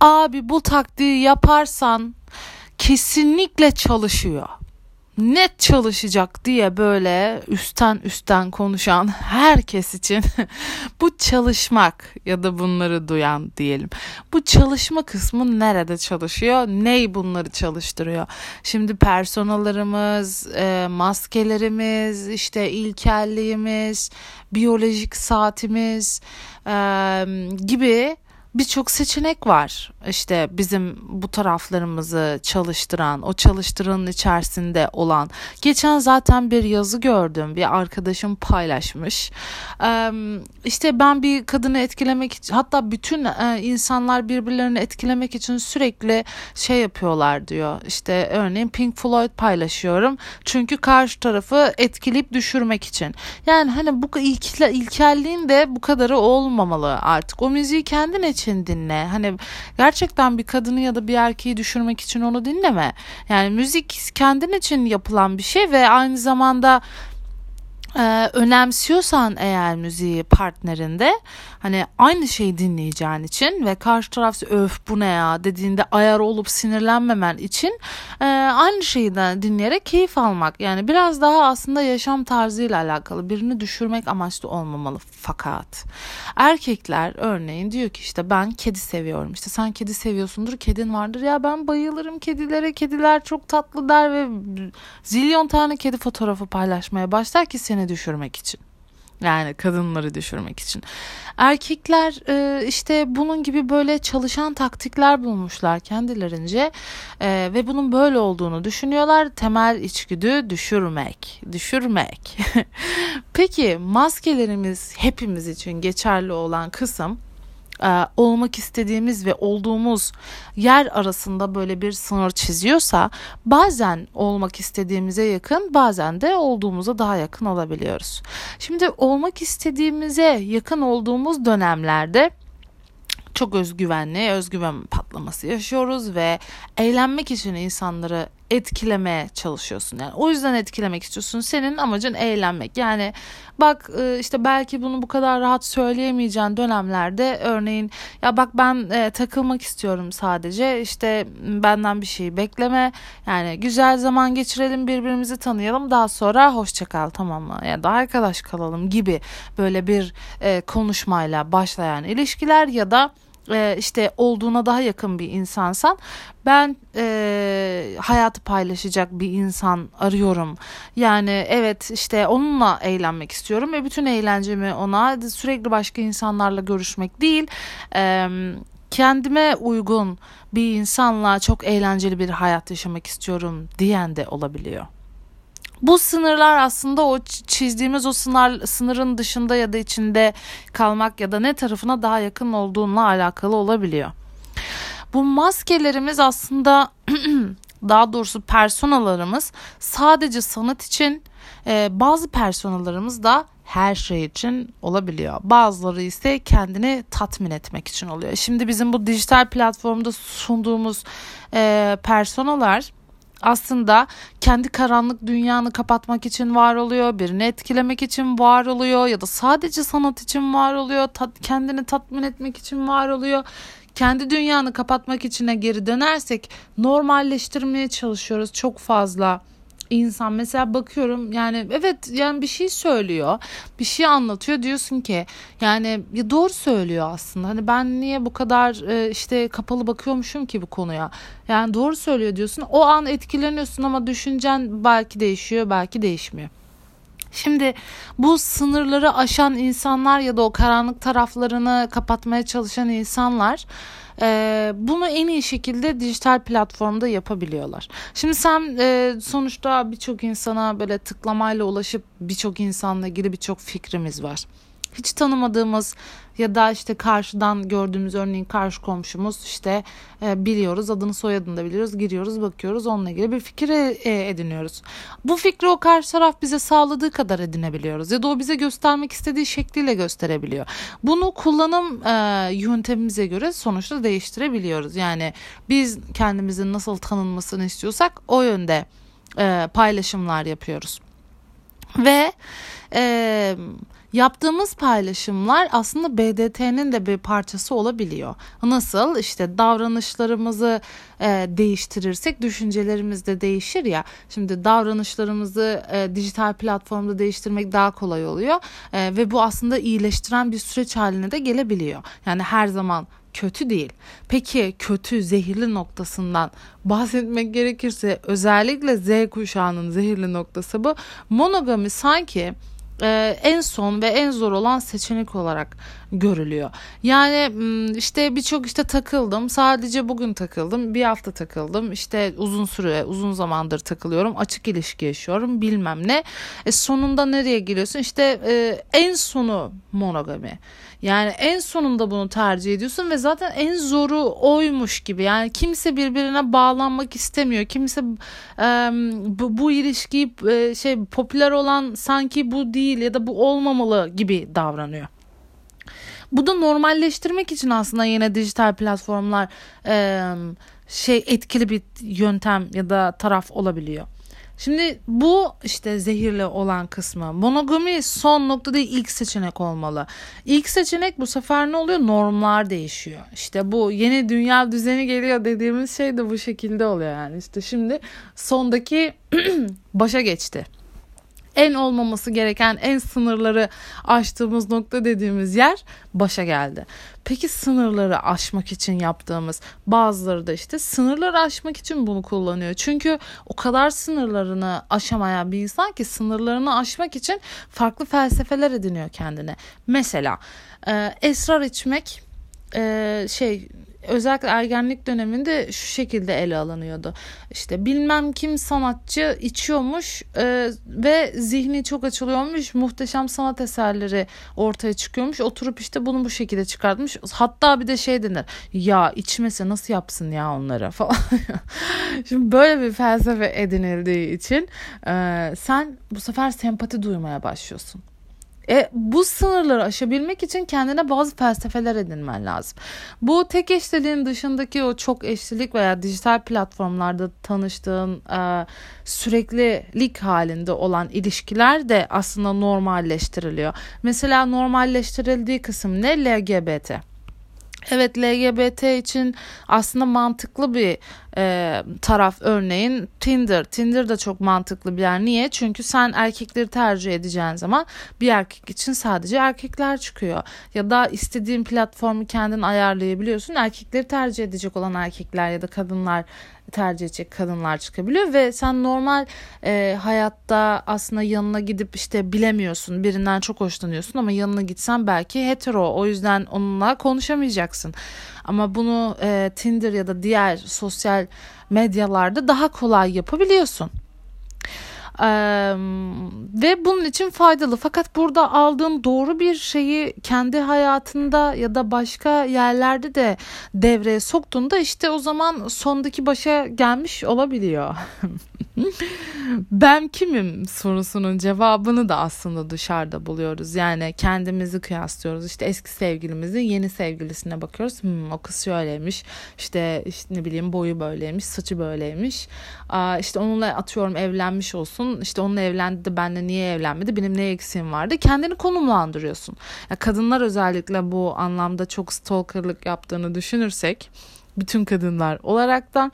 Abi bu taktiği yaparsan kesinlikle çalışıyor net çalışacak diye böyle üstten üstten konuşan herkes için bu çalışmak ya da bunları duyan diyelim. Bu çalışma kısmı nerede çalışıyor? Ney bunları çalıştırıyor? Şimdi personalarımız, e, maskelerimiz, işte ilkelliğimiz, biyolojik saatimiz e, gibi birçok seçenek var. İşte bizim bu taraflarımızı çalıştıran, o çalıştıranın içerisinde olan. Geçen zaten bir yazı gördüm. Bir arkadaşım paylaşmış. İşte ben bir kadını etkilemek için hatta bütün insanlar birbirlerini etkilemek için sürekli şey yapıyorlar diyor. İşte örneğin Pink Floyd paylaşıyorum. Çünkü karşı tarafı etkileyip düşürmek için. Yani hani bu ilkelliğin de bu kadarı olmamalı artık. O müziği kendin dinle. Hani gerçekten bir kadını ya da bir erkeği düşürmek için onu dinleme. Yani müzik kendin için yapılan bir şey ve aynı zamanda ee, önemsiyorsan eğer müziği partnerinde hani aynı şeyi dinleyeceğin için ve karşı taraf öf bu ne ya? dediğinde ayar olup sinirlenmemen için e, aynı şeyi de dinleyerek keyif almak. Yani biraz daha aslında yaşam tarzıyla alakalı. Birini düşürmek amaçlı olmamalı fakat. Erkekler örneğin diyor ki işte ben kedi seviyorum. İşte sen kedi seviyorsundur kedin vardır. Ya ben bayılırım kedilere kediler çok tatlı der ve zilyon tane kedi fotoğrafı paylaşmaya başlar ki seni düşürmek için. Yani kadınları düşürmek için. Erkekler e, işte bunun gibi böyle çalışan taktikler bulmuşlar kendilerince e, ve bunun böyle olduğunu düşünüyorlar. Temel içgüdü düşürmek, düşürmek. Peki maskelerimiz hepimiz için geçerli olan kısım e, olmak istediğimiz ve olduğumuz yer arasında böyle bir sınır çiziyorsa bazen olmak istediğimize yakın bazen de olduğumuza daha yakın olabiliyoruz. Şimdi olmak istediğimize yakın olduğumuz dönemlerde çok özgüvenli, özgüven patlaması yaşıyoruz ve eğlenmek için insanları etkilemeye çalışıyorsun. Yani o yüzden etkilemek istiyorsun. Senin amacın eğlenmek. Yani bak e, işte belki bunu bu kadar rahat söyleyemeyeceğin dönemlerde örneğin ya bak ben e, takılmak istiyorum sadece. İşte benden bir şey bekleme. Yani güzel zaman geçirelim, birbirimizi tanıyalım. Daha sonra hoşça kal tamam mı? Ya da arkadaş kalalım gibi böyle bir e, konuşmayla başlayan ilişkiler ya da e, işte olduğuna daha yakın bir insansan ben e, hayatı paylaşacak bir insan arıyorum. Yani evet işte onunla eğlenmek istiyorum ve bütün eğlencemi ona sürekli başka insanlarla görüşmek değil. E, kendime uygun bir insanla çok eğlenceli bir hayat yaşamak istiyorum diyen de olabiliyor. Bu sınırlar aslında o çizdiğimiz o sınır, sınırın dışında ya da içinde kalmak ya da ne tarafına daha yakın olduğunla alakalı olabiliyor. Bu maskelerimiz aslında daha doğrusu personalarımız sadece sanat için e, bazı personalarımız da her şey için olabiliyor. Bazıları ise kendini tatmin etmek için oluyor. Şimdi bizim bu dijital platformda sunduğumuz e, personalar aslında kendi karanlık dünyanı kapatmak için var oluyor, birini etkilemek için var oluyor ya da sadece sanat için var oluyor, tat, kendini tatmin etmek için var oluyor. Kendi dünyanı kapatmak içine geri dönersek normalleştirmeye çalışıyoruz çok fazla insan. Mesela bakıyorum yani evet yani bir şey söylüyor bir şey anlatıyor. Diyorsun ki yani ya doğru söylüyor aslında. Hani ben niye bu kadar e, işte kapalı bakıyormuşum ki bu konuya? Yani doğru söylüyor diyorsun. O an etkileniyorsun ama düşüncen belki değişiyor belki değişmiyor. Şimdi bu sınırları aşan insanlar ya da o karanlık taraflarını kapatmaya çalışan insanlar e, bunu en iyi şekilde dijital platformda yapabiliyorlar. Şimdi sen e, sonuçta birçok insana böyle tıklamayla ulaşıp birçok insanla ilgili birçok fikrimiz var hiç tanımadığımız ya da işte karşıdan gördüğümüz örneğin karşı komşumuz işte e, biliyoruz adını soyadını da biliyoruz giriyoruz bakıyoruz onunla ilgili bir fikir e, ediniyoruz. Bu fikri o karşı taraf bize sağladığı kadar edinebiliyoruz ya da o bize göstermek istediği şekliyle gösterebiliyor. Bunu kullanım e, yöntemimize göre sonuçta değiştirebiliyoruz. Yani biz kendimizin nasıl tanınmasını istiyorsak o yönde e, paylaşımlar yapıyoruz. Ve e, Yaptığımız paylaşımlar aslında BDT'nin de bir parçası olabiliyor. Nasıl? İşte davranışlarımızı e, değiştirirsek düşüncelerimiz de değişir ya. Şimdi davranışlarımızı e, dijital platformda değiştirmek daha kolay oluyor e, ve bu aslında iyileştiren bir süreç haline de gelebiliyor. Yani her zaman kötü değil. Peki kötü, zehirli noktasından bahsetmek gerekirse özellikle Z kuşağının zehirli noktası bu. Monogami sanki e, en son ve en zor olan seçenek olarak görülüyor. Yani işte birçok işte takıldım. Sadece bugün takıldım. Bir hafta takıldım. İşte uzun süre, uzun zamandır takılıyorum. Açık ilişki yaşıyorum. Bilmem ne. E sonunda nereye geliyorsun? İşte e, en sonu monogami. Yani en sonunda bunu tercih ediyorsun ve zaten en zoru oymuş gibi. Yani kimse birbirine bağlanmak istemiyor. Kimse e, bu, bu ilişkiyi e, şey popüler olan sanki bu değil ya da bu olmamalı gibi davranıyor. Bu da normalleştirmek için aslında yine dijital platformlar e, şey etkili bir yöntem ya da taraf olabiliyor. Şimdi bu işte zehirli olan kısmı. Monogami son nokta değil ilk seçenek olmalı. İlk seçenek bu sefer ne oluyor? Normlar değişiyor. İşte bu yeni dünya düzeni geliyor dediğimiz şey de bu şekilde oluyor yani. İşte şimdi sondaki başa geçti en olmaması gereken en sınırları aştığımız nokta dediğimiz yer başa geldi. Peki sınırları aşmak için yaptığımız bazıları da işte sınırları aşmak için bunu kullanıyor. Çünkü o kadar sınırlarını aşamayan bir insan ki sınırlarını aşmak için farklı felsefeler ediniyor kendine. Mesela e, esrar içmek e, şey özellikle ergenlik döneminde şu şekilde ele alınıyordu. İşte bilmem kim sanatçı içiyormuş e, ve zihni çok açılıyormuş. Muhteşem sanat eserleri ortaya çıkıyormuş. Oturup işte bunu bu şekilde çıkartmış. Hatta bir de şey denir. Ya içmese nasıl yapsın ya onları falan. Şimdi böyle bir felsefe edinildiği için e, sen bu sefer sempati duymaya başlıyorsun. E, bu sınırları aşabilmek için kendine bazı felsefeler edinmen lazım. Bu tek eşliliğin dışındaki o çok eşlilik veya dijital platformlarda tanıştığın e, süreklilik halinde olan ilişkiler de aslında normalleştiriliyor. Mesela normalleştirildiği kısım ne? LGBT. Evet LGBT için aslında mantıklı bir e, taraf örneğin Tinder. Tinder da çok mantıklı bir yer. Niye? Çünkü sen erkekleri tercih edeceğin zaman bir erkek için sadece erkekler çıkıyor. Ya da istediğin platformu kendin ayarlayabiliyorsun. Erkekleri tercih edecek olan erkekler ya da kadınlar tercih edecek kadınlar çıkabiliyor ve sen normal e, hayatta aslında yanına gidip işte bilemiyorsun birinden çok hoşlanıyorsun ama yanına gitsen belki hetero o yüzden onunla konuşamayacaksın ama bunu e, Tinder ya da diğer sosyal medyalarda daha kolay yapabiliyorsun. Ee, ve bunun için faydalı. Fakat burada aldığın doğru bir şeyi kendi hayatında ya da başka yerlerde de devreye soktuğunda işte o zaman sondaki başa gelmiş olabiliyor. ben kimim sorusunun cevabını da aslında dışarıda buluyoruz. Yani kendimizi kıyaslıyoruz. İşte eski sevgilimizin yeni sevgilisine bakıyoruz. Hmm, o kız şöyleymiş. İşte, işte ne bileyim boyu böyleymiş, saçı böyleymiş. Aa, işte onunla atıyorum evlenmiş olsun. İşte onunla evlendi de benimle niye evlenmedi? Benim ne eksiğim vardı? Kendini konumlandırıyorsun. Ya kadınlar özellikle bu anlamda çok stalkerlık yaptığını düşünürsek bütün kadınlar olaraktan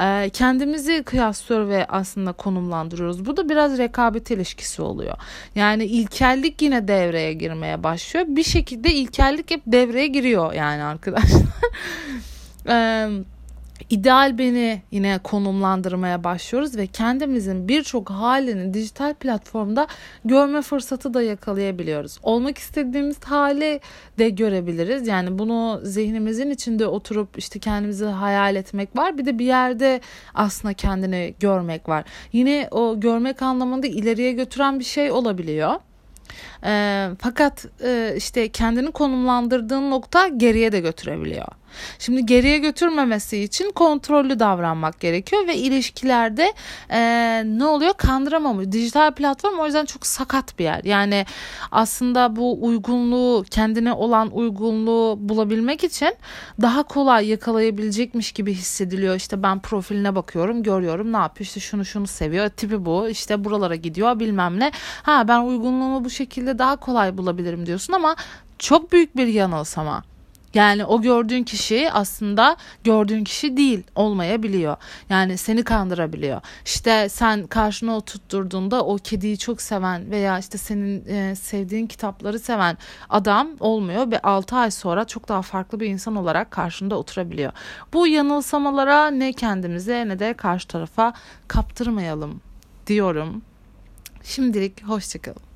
e, kendimizi kıyaslıyor ve aslında konumlandırıyoruz. Bu da biraz rekabet ilişkisi oluyor. Yani ilkellik yine devreye girmeye başlıyor. Bir şekilde ilkellik hep devreye giriyor yani arkadaşlar. e, ideal beni yine konumlandırmaya başlıyoruz ve kendimizin birçok halini dijital platformda görme fırsatı da yakalayabiliyoruz. Olmak istediğimiz hali de görebiliriz. Yani bunu zihnimizin içinde oturup işte kendimizi hayal etmek var. Bir de bir yerde aslında kendini görmek var. Yine o görmek anlamında ileriye götüren bir şey olabiliyor. E, fakat e, işte kendini konumlandırdığın nokta geriye de götürebiliyor. Şimdi geriye götürmemesi için kontrollü davranmak gerekiyor ve ilişkilerde e, ne oluyor kandıramamış. Dijital platform o yüzden çok sakat bir yer. Yani aslında bu uygunluğu kendine olan uygunluğu bulabilmek için daha kolay yakalayabilecekmiş gibi hissediliyor. İşte ben profiline bakıyorum görüyorum ne yapıyor işte şunu şunu seviyor tipi bu işte buralara gidiyor bilmem ne. Ha ben uygunluğumu bu şekilde şekilde daha kolay bulabilirim diyorsun ama çok büyük bir yanılsama. Yani o gördüğün kişi aslında gördüğün kişi değil olmayabiliyor. Yani seni kandırabiliyor. İşte sen karşına oturtturduğunda o kediyi çok seven veya işte senin e, sevdiğin kitapları seven adam olmuyor ve 6 ay sonra çok daha farklı bir insan olarak karşında oturabiliyor. Bu yanılsamalara ne kendimize ne de karşı tarafa kaptırmayalım diyorum. Şimdilik hoşçakalın.